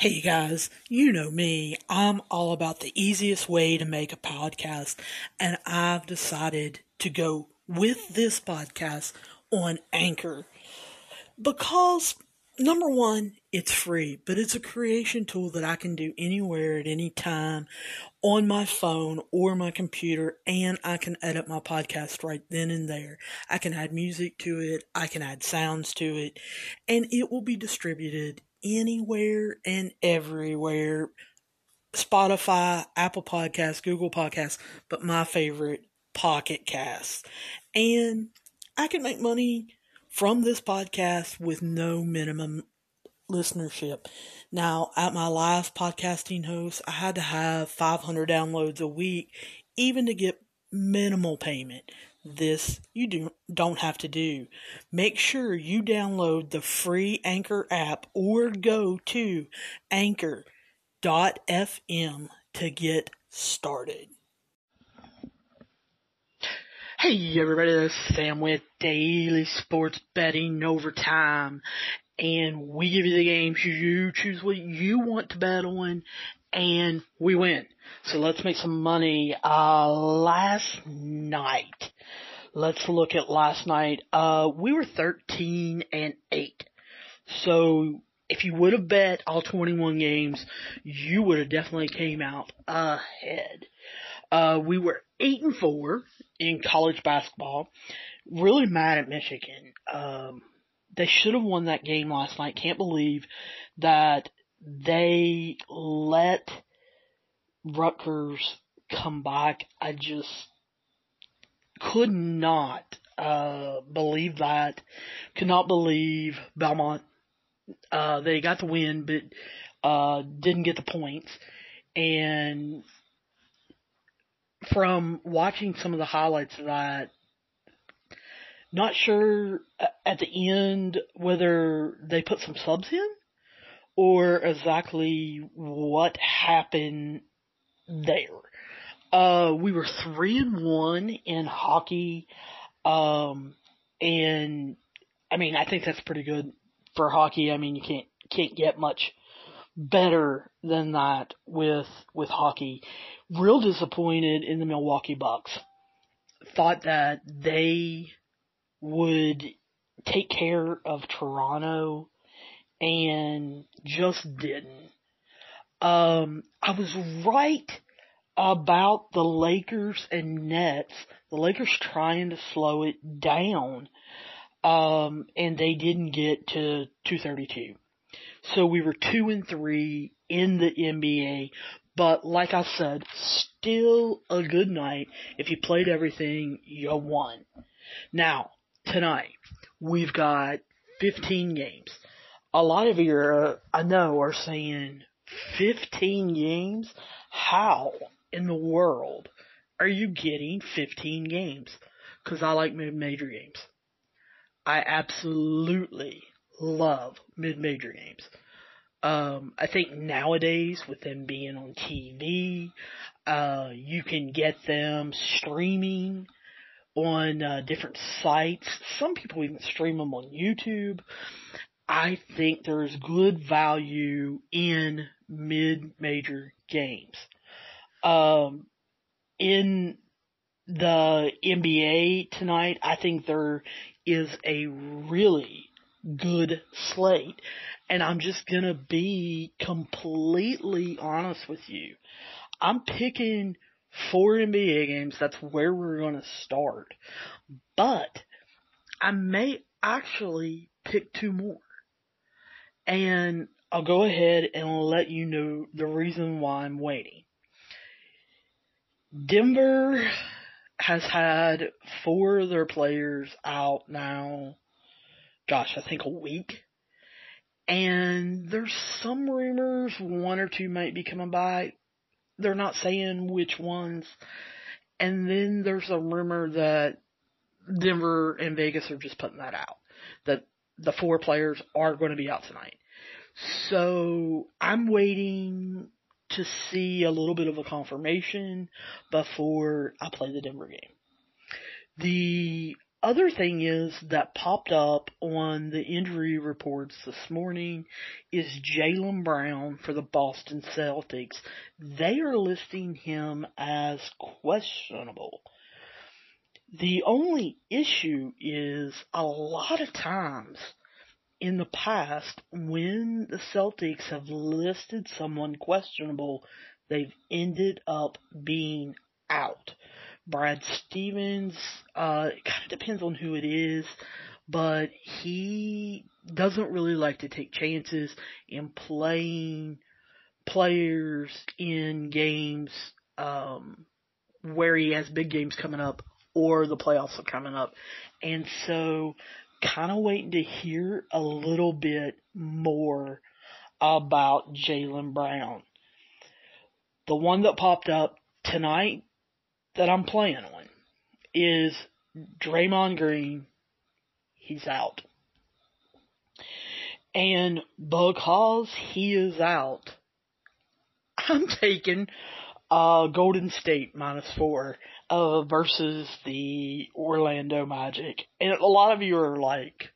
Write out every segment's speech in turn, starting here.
Hey guys, you know me. I'm all about the easiest way to make a podcast, and I've decided to go with this podcast on Anchor because number one, it's free, but it's a creation tool that I can do anywhere at any time on my phone or my computer, and I can edit my podcast right then and there. I can add music to it, I can add sounds to it, and it will be distributed anywhere and everywhere. Spotify, Apple Podcasts, Google Podcasts, but my favorite, Pocket Casts. And I can make money from this podcast with no minimum listenership. Now, at my last podcasting host, I had to have 500 downloads a week, even to get minimal payment. This you do, don't have to do. Make sure you download the free Anchor app or go to anchor.fm to get started. Hey everybody, this is Sam with Daily Sports Betting Overtime. And we give you the games, you choose what you want to bet on, and we win. So let's make some money. Uh, last night, let's look at last night. Uh, we were 13 and 8. So if you would have bet all 21 games, you would have definitely came out ahead. Uh, we were 8 and 4 in college basketball. Really mad at Michigan. Um, they should have won that game last night. Can't believe that they let Rutgers come back. I just could not uh, believe that. Could not believe Belmont. Uh, they got the win, but uh, didn't get the points. And from watching some of the highlights of that, not sure at the end whether they put some subs in or exactly what happened there. Uh, we were three and one in hockey, um, and I mean I think that's pretty good for hockey. I mean you can't can't get much better than that with with hockey. Real disappointed in the Milwaukee Bucks. Thought that they would take care of Toronto and just didn't. Um, I was right about the Lakers and Nets. The Lakers trying to slow it down. Um, and they didn't get to 232. So we were two and three in the NBA, but like I said, still a good night. If you played everything, you won. Now, tonight, we've got 15 games. A lot of you, are, I know, are saying 15 games? How in the world are you getting 15 games? Cause I like mid-major games. I absolutely love mid-major games. Um, I think nowadays with them being on TV, uh, you can get them streaming on uh, different sites. Some people even stream them on YouTube. I think there's good value in mid-major games. Um, in the NBA tonight, I think there is a really good slate. And I'm just gonna be completely honest with you. I'm picking four NBA games. That's where we're gonna start. But I may actually pick two more. And I'll go ahead and let you know the reason why I'm waiting. Denver has had four of their players out now gosh, I think a week. And there's some rumors one or two might be coming by. They're not saying which ones. And then there's a rumor that Denver and Vegas are just putting that out. That the four players are going to be out tonight. So I'm waiting to see a little bit of a confirmation before I play the Denver game. The other thing is that popped up on the injury reports this morning is Jaylen Brown for the Boston Celtics. They are listing him as questionable. The only issue is a lot of times in the past when the Celtics have listed someone questionable, they've ended up being out. Brad Stevens, uh, it kind of depends on who it is, but he doesn't really like to take chances in playing players in games um, where he has big games coming up or the playoffs are coming up. And so kind of waiting to hear a little bit more about Jaylen Brown. The one that popped up tonight that I'm playing on is Draymond Green. He's out. And because he is out, I'm taking uh, Golden State minus four uh, versus the Orlando Magic. And a lot of you are like,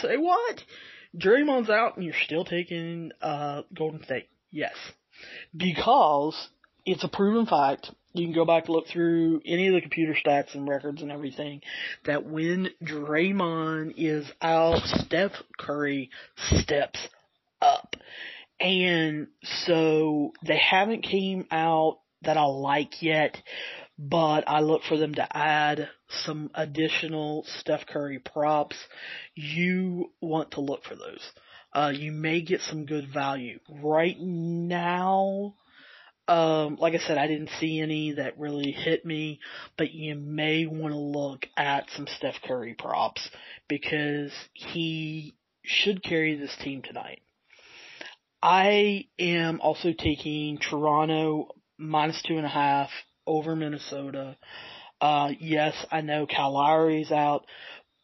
say what? Draymond's out and you're still taking uh, Golden State. Yes. Because it's a proven fact. You can go back and look through any of the computer stats and records and everything that when Draymond is out, Steph Curry steps up. And so they haven't came out that I like yet, but I look for them to add some additional Steph Curry props. You want to look for those. Uh, you may get some good value. Right now, um, like I said, I didn't see any that really hit me, but you may want to look at some Steph Curry props because he should carry this team tonight. I am also taking Toronto minus two and a half over Minnesota. Uh, yes, I know Lowry's out,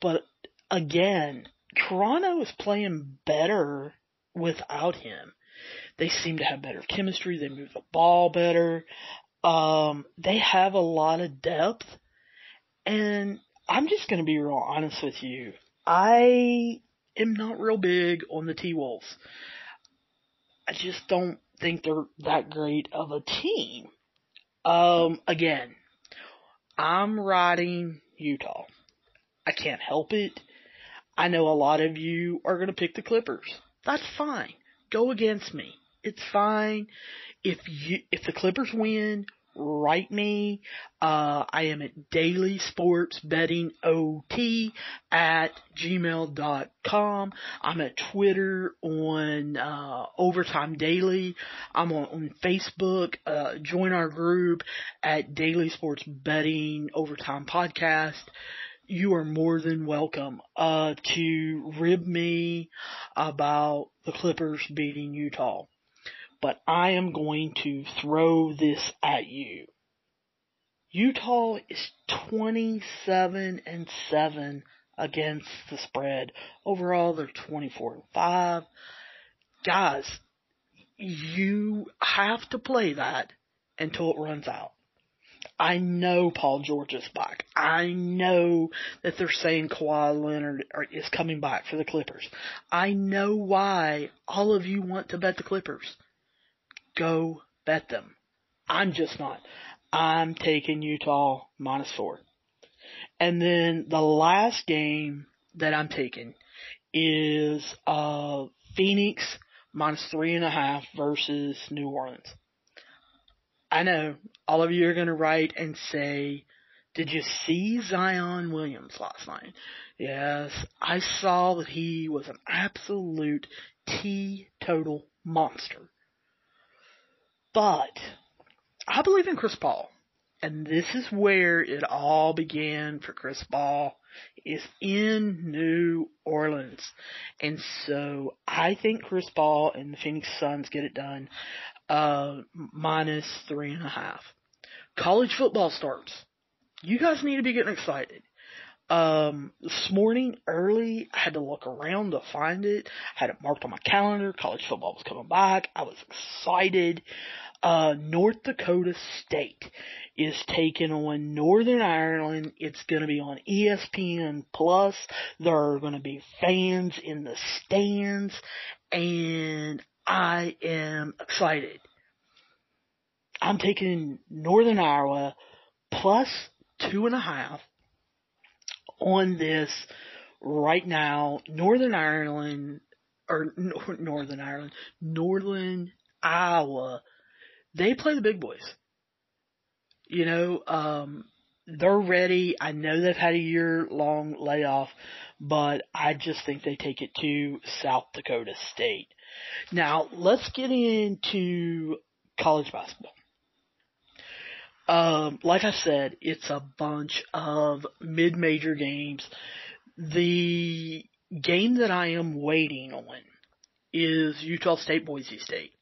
but again, Toronto is playing better without him. They seem to have better chemistry. They move the ball better. Um, they have a lot of depth. And I'm just going to be real honest with you. I am not real big on the T Wolves. I just don't think they're that great of a team. Um, again, I'm riding Utah. I can't help it. I know a lot of you are going to pick the Clippers. That's fine. Go against me. It's fine. If you, if the Clippers win, write me. Uh, I am at Daily Sports Betting OT at gmail.com. I'm at Twitter on, uh, Overtime Daily. I'm on, on Facebook. Uh, join our group at Daily Sports Betting Overtime Podcast. You are more than welcome, uh, to rib me about the Clippers beating Utah but I am going to throw this at you. Utah is 27 and 7 against the spread. Overall, they're 24 and 5. Guys, you have to play that until it runs out. I know Paul George is back. I know that they're saying Kawhi Leonard is coming back for the Clippers. I know why all of you want to bet the Clippers go bet them. I'm just not. I'm taking Utah minus four. And then the last game that I'm taking is uh, Phoenix minus three and a half versus New Orleans. I know all of you are going to write and say, did you see Zion Williams last night? Yes, I saw that he was an absolute teetotal monster. But I believe in Chris Paul. And this is where it all began for Chris Paul is in New Orleans. And so I think Chris Paul and the Phoenix Suns get it done, uh, minus three and a half. College football starts. You guys need to be getting excited. Um, this morning early, I had to look around to find it. I had it marked on my calendar. College football was coming back. I was excited. Uh, North Dakota State is taking on Northern Ireland. It's going to be on ESPN Plus. There are going to be fans in the stands, and I am excited. I'm taking Northern Iowa plus two and a half on this right now. Northern Ireland, or Northern Ireland, Northern Iowa, they play the big boys. You know, um, they're ready. I know they've had a year long layoff, but I just think they take it to South Dakota State. Now, let's get into college basketball. Um, like I said, it's a bunch of mid-major games. The game that I am waiting on is Utah State Boise State.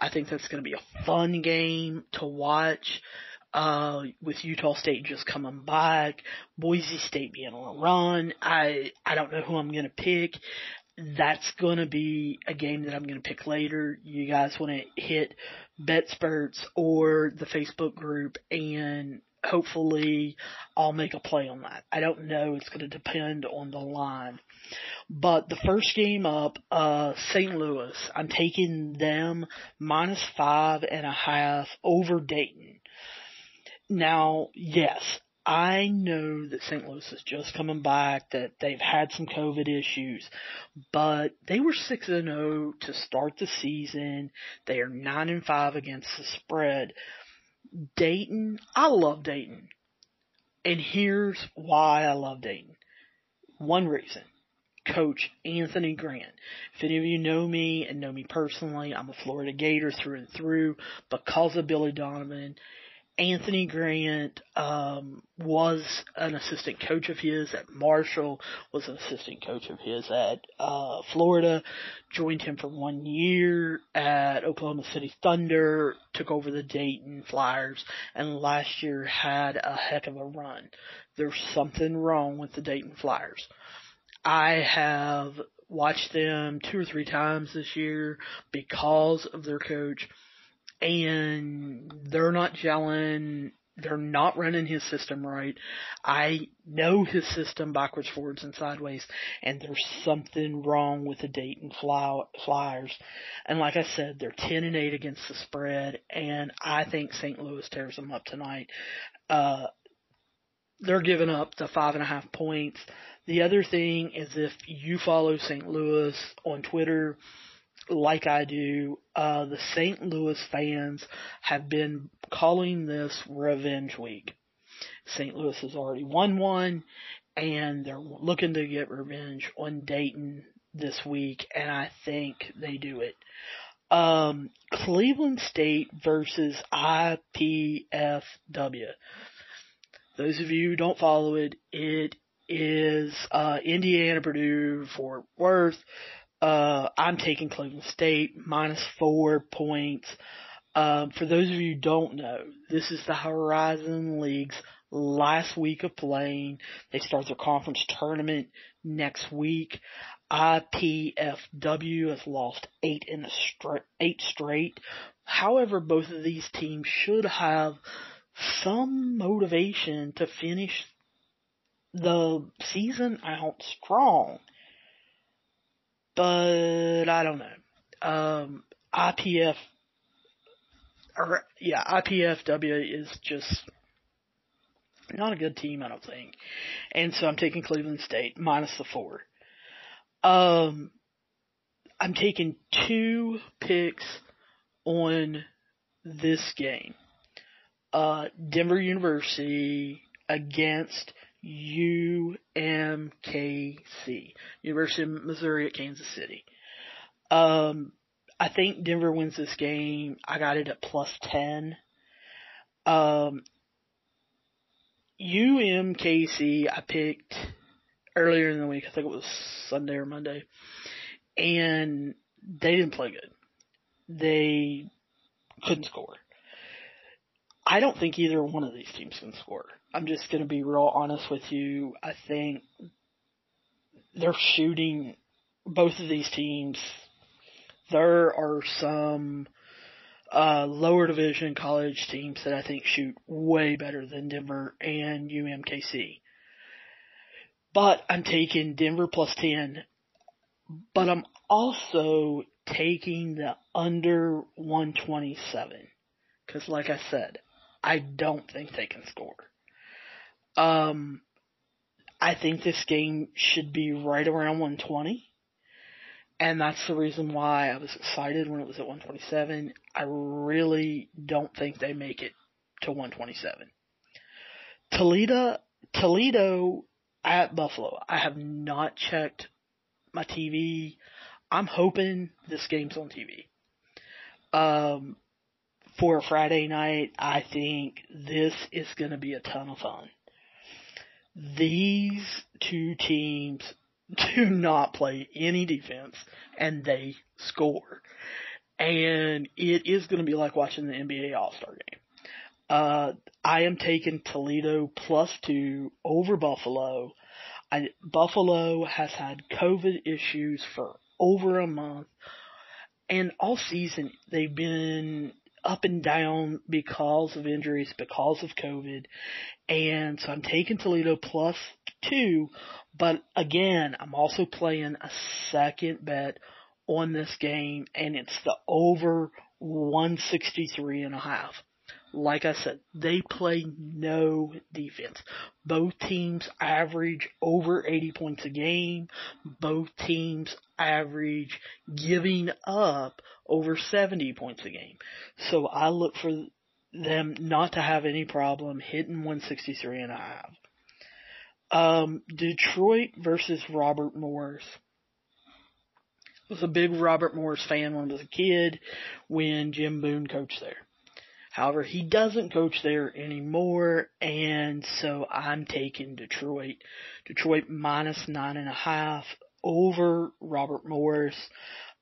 I think that's going to be a fun game to watch. Uh, with Utah State just coming back, Boise State being on a run. I I don't know who I'm going to pick that's going to be a game that I'm going to pick later. You guys want to hit BetSperts or the Facebook group and hopefully I'll make a play on that. I don't know. It's going to depend on the line. But the first game up, uh, St. Louis, I'm taking them minus five and a half over Dayton. Now, yes, I know that St. Louis is just coming back, that they've had some COVID issues, but they were 6 and 0 to start the season. They are 9 and 5 against the spread. Dayton, I love Dayton. And here's why I love Dayton. One reason. Coach Anthony Grant. If any of you know me and know me personally, I'm a Florida Gator through and through because of Billy Donovan Anthony Grant um, was an assistant coach of his at Marshall, was an assistant coach of his at uh, Florida, joined him for one year at Oklahoma City Thunder, took over the Dayton Flyers, and last year had a heck of a run. There's something wrong with the Dayton Flyers. I have watched them two or three times this year because of their coach and they're not gelling. They're not running his system right. I know his system backwards, forwards, and sideways, and there's something wrong with the Dayton Flyers. And like I said, they're 10 and 8 against the spread, and I think St. Louis tears them up tonight. Uh, they're giving up the five and a half points. The other thing is if you follow St. Louis on Twitter, like I do, uh, the St. Louis fans have been calling this Revenge Week. St. Louis has already won one, and they're looking to get revenge on Dayton this week, and I think they do it. Um, Cleveland State versus IPFW. Those of you who don't follow it, it is uh, Indiana, Purdue, Fort Worth, uh, I'm taking Cleveland State minus four points. Um, for those of you who don't know, this is the Horizon League's last week of playing. They start their conference tournament next week. IPFW has lost eight in a straight, eight straight. However, both of these teams should have some motivation to finish the season out strong but I don't know. Um, IPF, or yeah, IPFW is just not a good team, I don't think. And so I'm taking Cleveland State minus the four. Um, I'm taking two picks on this game. Uh, Denver University against UMKC, University of Missouri at Kansas City. Um, I think Denver wins this game. I got it at plus 10. Um, UMKC, I picked earlier in the week. I think it was Sunday or Monday. And they didn't play good. They couldn't score. I don't think either one of these teams can score. I'm just going to be real honest with you. I think they're shooting both of these teams. There are some uh, lower division college teams that I think shoot way better than Denver and UMKC. But I'm taking Denver plus 10. But I'm also taking the under 127. Cause like I said, I don't think they can score. Um, I think this game should be right around 120. And that's the reason why I was excited when it was at 127. I really don't think they make it to 127. Toledo, Toledo at Buffalo. I have not checked my TV. I'm hoping this game's on TV. Um, for Friday night, I think this is going to be a ton of fun. These two teams do not play any defense and they score. And it is going to be like watching the NBA All-Star game. Uh, I am taking Toledo plus two over Buffalo. I, Buffalo has had COVID issues for over a month and all season they've been up and down because of injuries, because of COVID. And so I'm taking Toledo plus two, but again, I'm also playing a second bet on this game and it's the over 163 and a half. Like I said, they play no defense. Both teams average over 80 points a game. Both teams average giving up over 70 points a game. So I look for them not to have any problem hitting 163 and a half. Um, Detroit versus Robert Morris. I was a big Robert Morris fan when I was a kid when Jim Boone coached there. However, he doesn't coach there anymore, and so I'm taking Detroit. Detroit minus nine and a half over Robert Morris.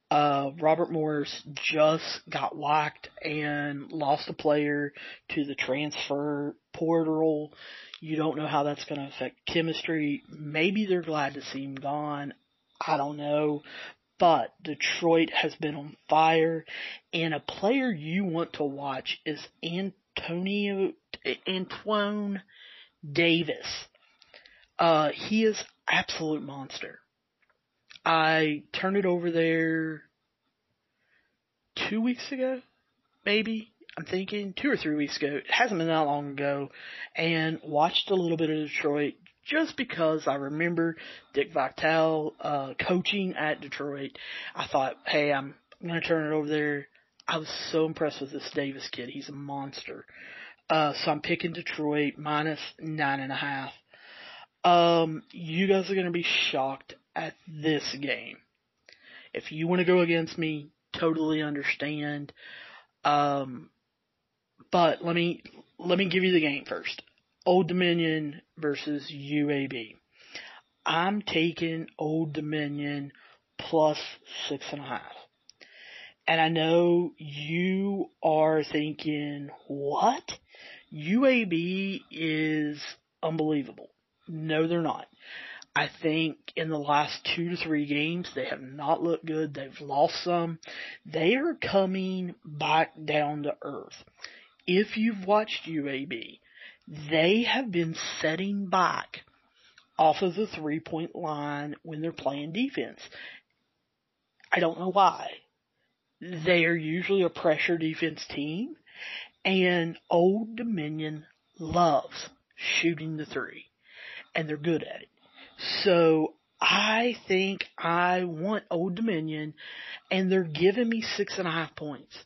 Uh, Robert Morris just got locked and lost a player to the transfer portal. You don't know how that's going to affect chemistry. Maybe they're glad to see him gone. I don't know. But Detroit has been on fire, and a player you want to watch is Antonio Antoine Davis. Uh, he is absolute monster. I turned it over there two weeks ago, maybe. I'm thinking two or three weeks ago. It hasn't been that long ago, and watched a little bit of Detroit just because I remember Dick Vitale uh, coaching at Detroit. I thought, hey, I'm, going to turn it over there. I was so impressed with this Davis kid. He's a monster. Uh, so I'm picking Detroit minus nine and a half. Um, you guys are going to be shocked at this game. If you want to go against me, totally understand. Um, but let me let me give you the game first. Old Dominion versus UAB. I'm taking Old Dominion plus six and a half. And I know you are thinking, what? UAB is unbelievable. No, they're not. I think in the last two to three games, they have not looked good. They've lost some. They are coming back down to earth. If you've watched UAB, they have been setting back off of the three point line when they're playing defense. I don't know why. They are usually a pressure defense team and Old Dominion loves shooting the three and they're good at it. So I think I want Old Dominion and they're giving me six and a half points.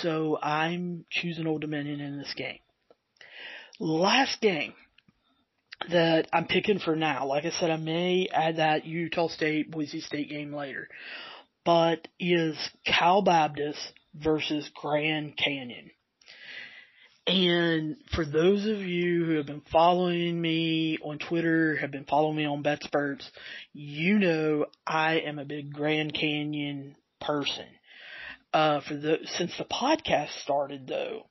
So I'm choosing Old Dominion in this game. Last game that I'm picking for now, like I said, I may add that Utah State, Boise State game later, but is Cal Baptist versus Grand Canyon. And for those of you who have been following me on Twitter, have been following me on BetSperts, you know I am a big Grand Canyon person. Uh, for the, since the podcast started though,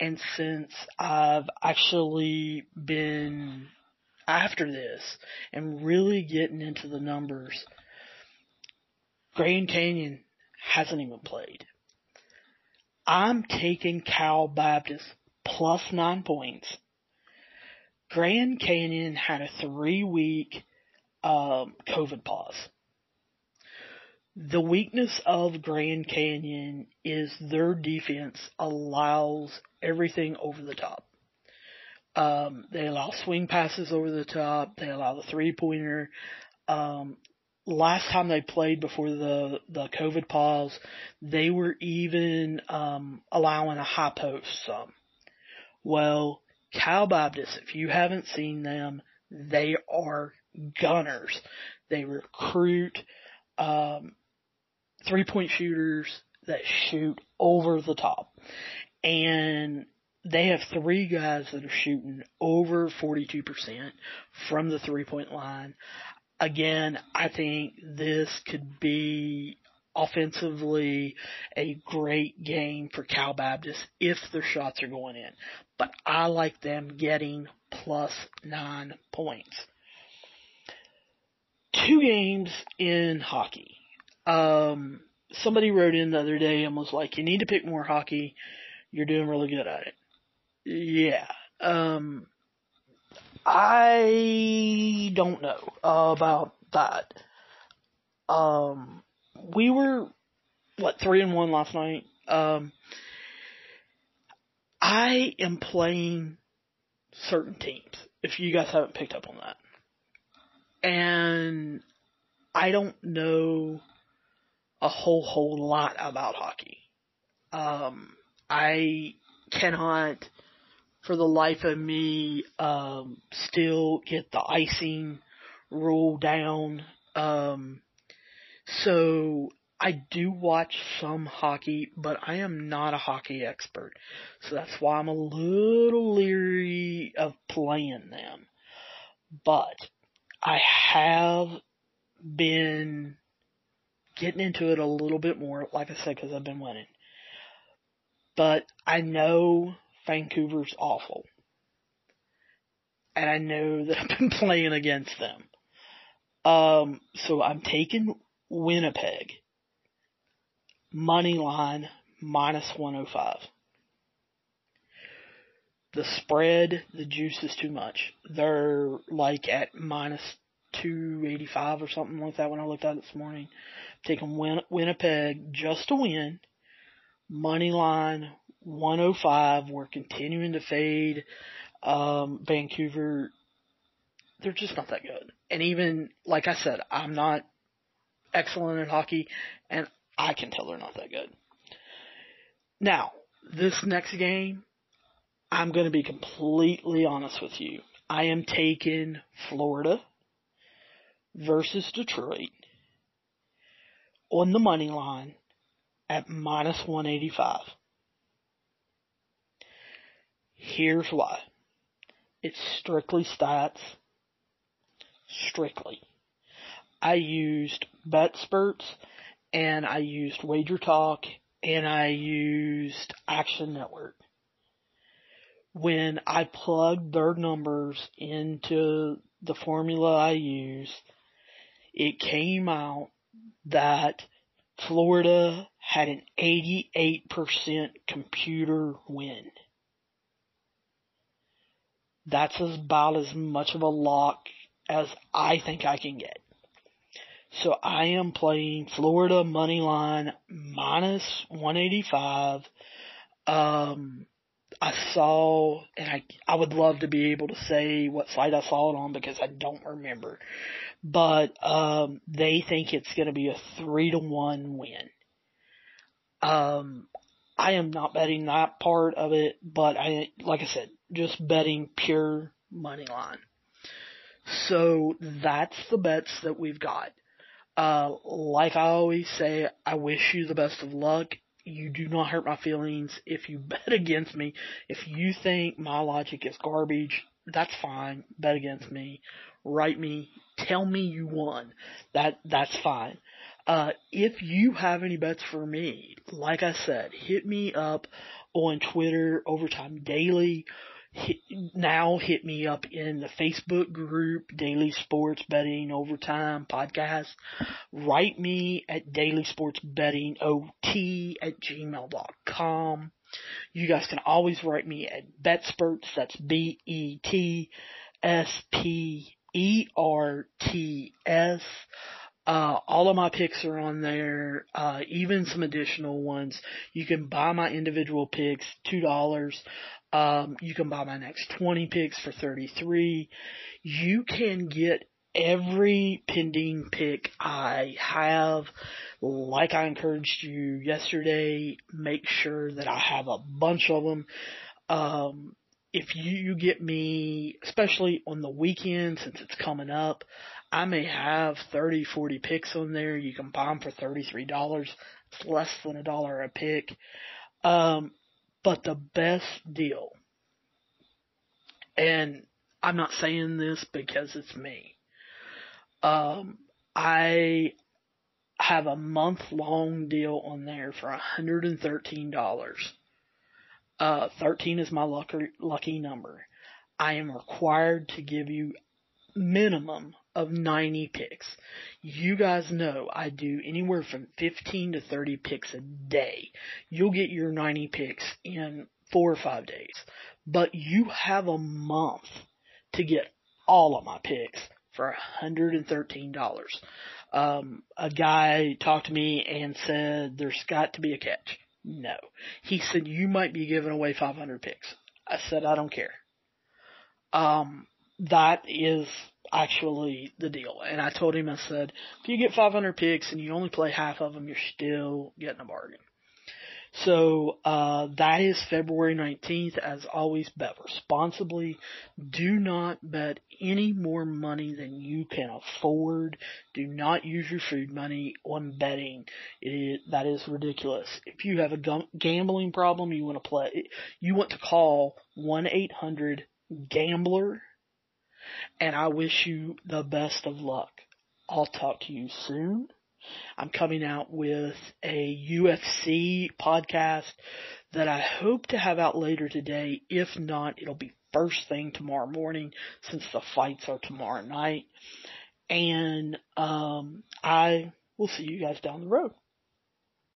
And since I've actually been after this and really getting into the numbers, Grand Canyon hasn't even played. I'm taking Cal Baptist plus nine points. Grand Canyon had a three week um, COVID pause. The weakness of Grand Canyon is their defense allows everything over the top. Um, they allow swing passes over the top. They allow the three pointer. Um, last time they played before the the COVID pause, they were even um, allowing a high post some. Well, Cal Baptist, if you haven't seen them, they are gunners. They recruit um, three point shooters that shoot over the top, and they have three guys that are shooting over 42% from the three point line. Again, I think this could be offensively a great game for Cal Baptist if their shots are going in. But I like them getting plus nine points. Two games in hockey. Um, somebody wrote in the other day and was like, you need to pick more hockey. You're doing really good at it. Yeah. Um, I don't know about that. Um, we were what three and one last night. Um, I am playing certain teams. If you guys haven't picked up on that, and I don't know a whole whole lot about hockey. Um, I cannot for the life of me, um, still get the icing rule down. Um, so I do watch some hockey, but I am not a hockey expert. So that's why I'm a little leery of playing them. But I have been getting into it a little bit more, like I said, because I've been winning. But I know Vancouver's awful. And I know that I've been playing against them. Um, so I'm taking Winnipeg. Money line minus 105. The spread, the juice is too much. They're like at minus 285 or something like that when I looked at it this morning. taking Win- Winnipeg just to win. Money line 105. We're continuing to fade. Um, Vancouver, they're just not that good. And even, like I said, I'm not excellent at hockey, and I can tell they're not that good. Now, this next game, I'm going to be completely honest with you. I am taking Florida versus Detroit on the money line at minus 185. Here's why. It's strictly stats. Strictly. I used BetSperts and I used Wager Talk and I used Action Network. When I plugged their numbers into the formula I use, it came out that Florida had an 88% computer win that's about as much of a lock as I think I can get. So I am playing Florida money line minus 185. Um, I saw, and I, I would love to be able to say what site I saw it on because I don't remember. But, um, they think it's going to be a three to one win. Um, I am not betting that part of it, but I, like I said, just betting pure money line. So that's the bets that we've got. Uh, like I always say, I wish you the best of luck. You do not hurt my feelings if you bet against me. If you think my logic is garbage, that's fine. Bet against me. Write me. Tell me you won. That, that's fine. Uh, if you have any bets for me, like I said, hit me up on Twitter, Overtime Daily. Hit, now hit me up in the Facebook group, Daily Sports Betting Overtime Podcast. Write me at Daily Sports Betting OT at gmail.com. You guys can always write me at BetSperts, that's B-E-T-S-P-E-R-T-S. Uh, all of my picks are on there, uh, even some additional ones. You can buy my individual picks, $2. Um, you can buy my next 20 picks for 33. You can get every pending pick I have. Like I encouraged you yesterday, make sure that I have a bunch of them. Um, if you get me, especially on the weekend since it's coming up, I may have 30, 40 picks on there. You can buy them for $33. It's less than a dollar a pick. Um, but the best deal, and I'm not saying this because it's me. Um, I have a month long deal on there for $113. Uh, 13 is my lucky, lucky number. I am required to give you minimum of 90 picks. You guys know I do anywhere from 15 to 30 picks a day. You'll get your 90 picks in four or five days. But you have a month to get all of my picks for $113. Um, a guy talked to me and said there's got to be a catch. No. He said you might be giving away 500 picks. I said I don't care. Um, that is actually the deal. And I told him, I said, if you get 500 picks and you only play half of them, you're still getting a bargain. So, uh, that is February 19th. As always, bet responsibly. Do not bet any more money than you can afford. Do not use your food money on betting. It is, that is ridiculous. If you have a gambling problem, you want to play, you want to call 1-800-GAMBLER and I wish you the best of luck. I'll talk to you soon. I'm coming out with a UFC podcast that I hope to have out later today. If not, it'll be first thing tomorrow morning since the fights are tomorrow night. And um, I will see you guys down the road.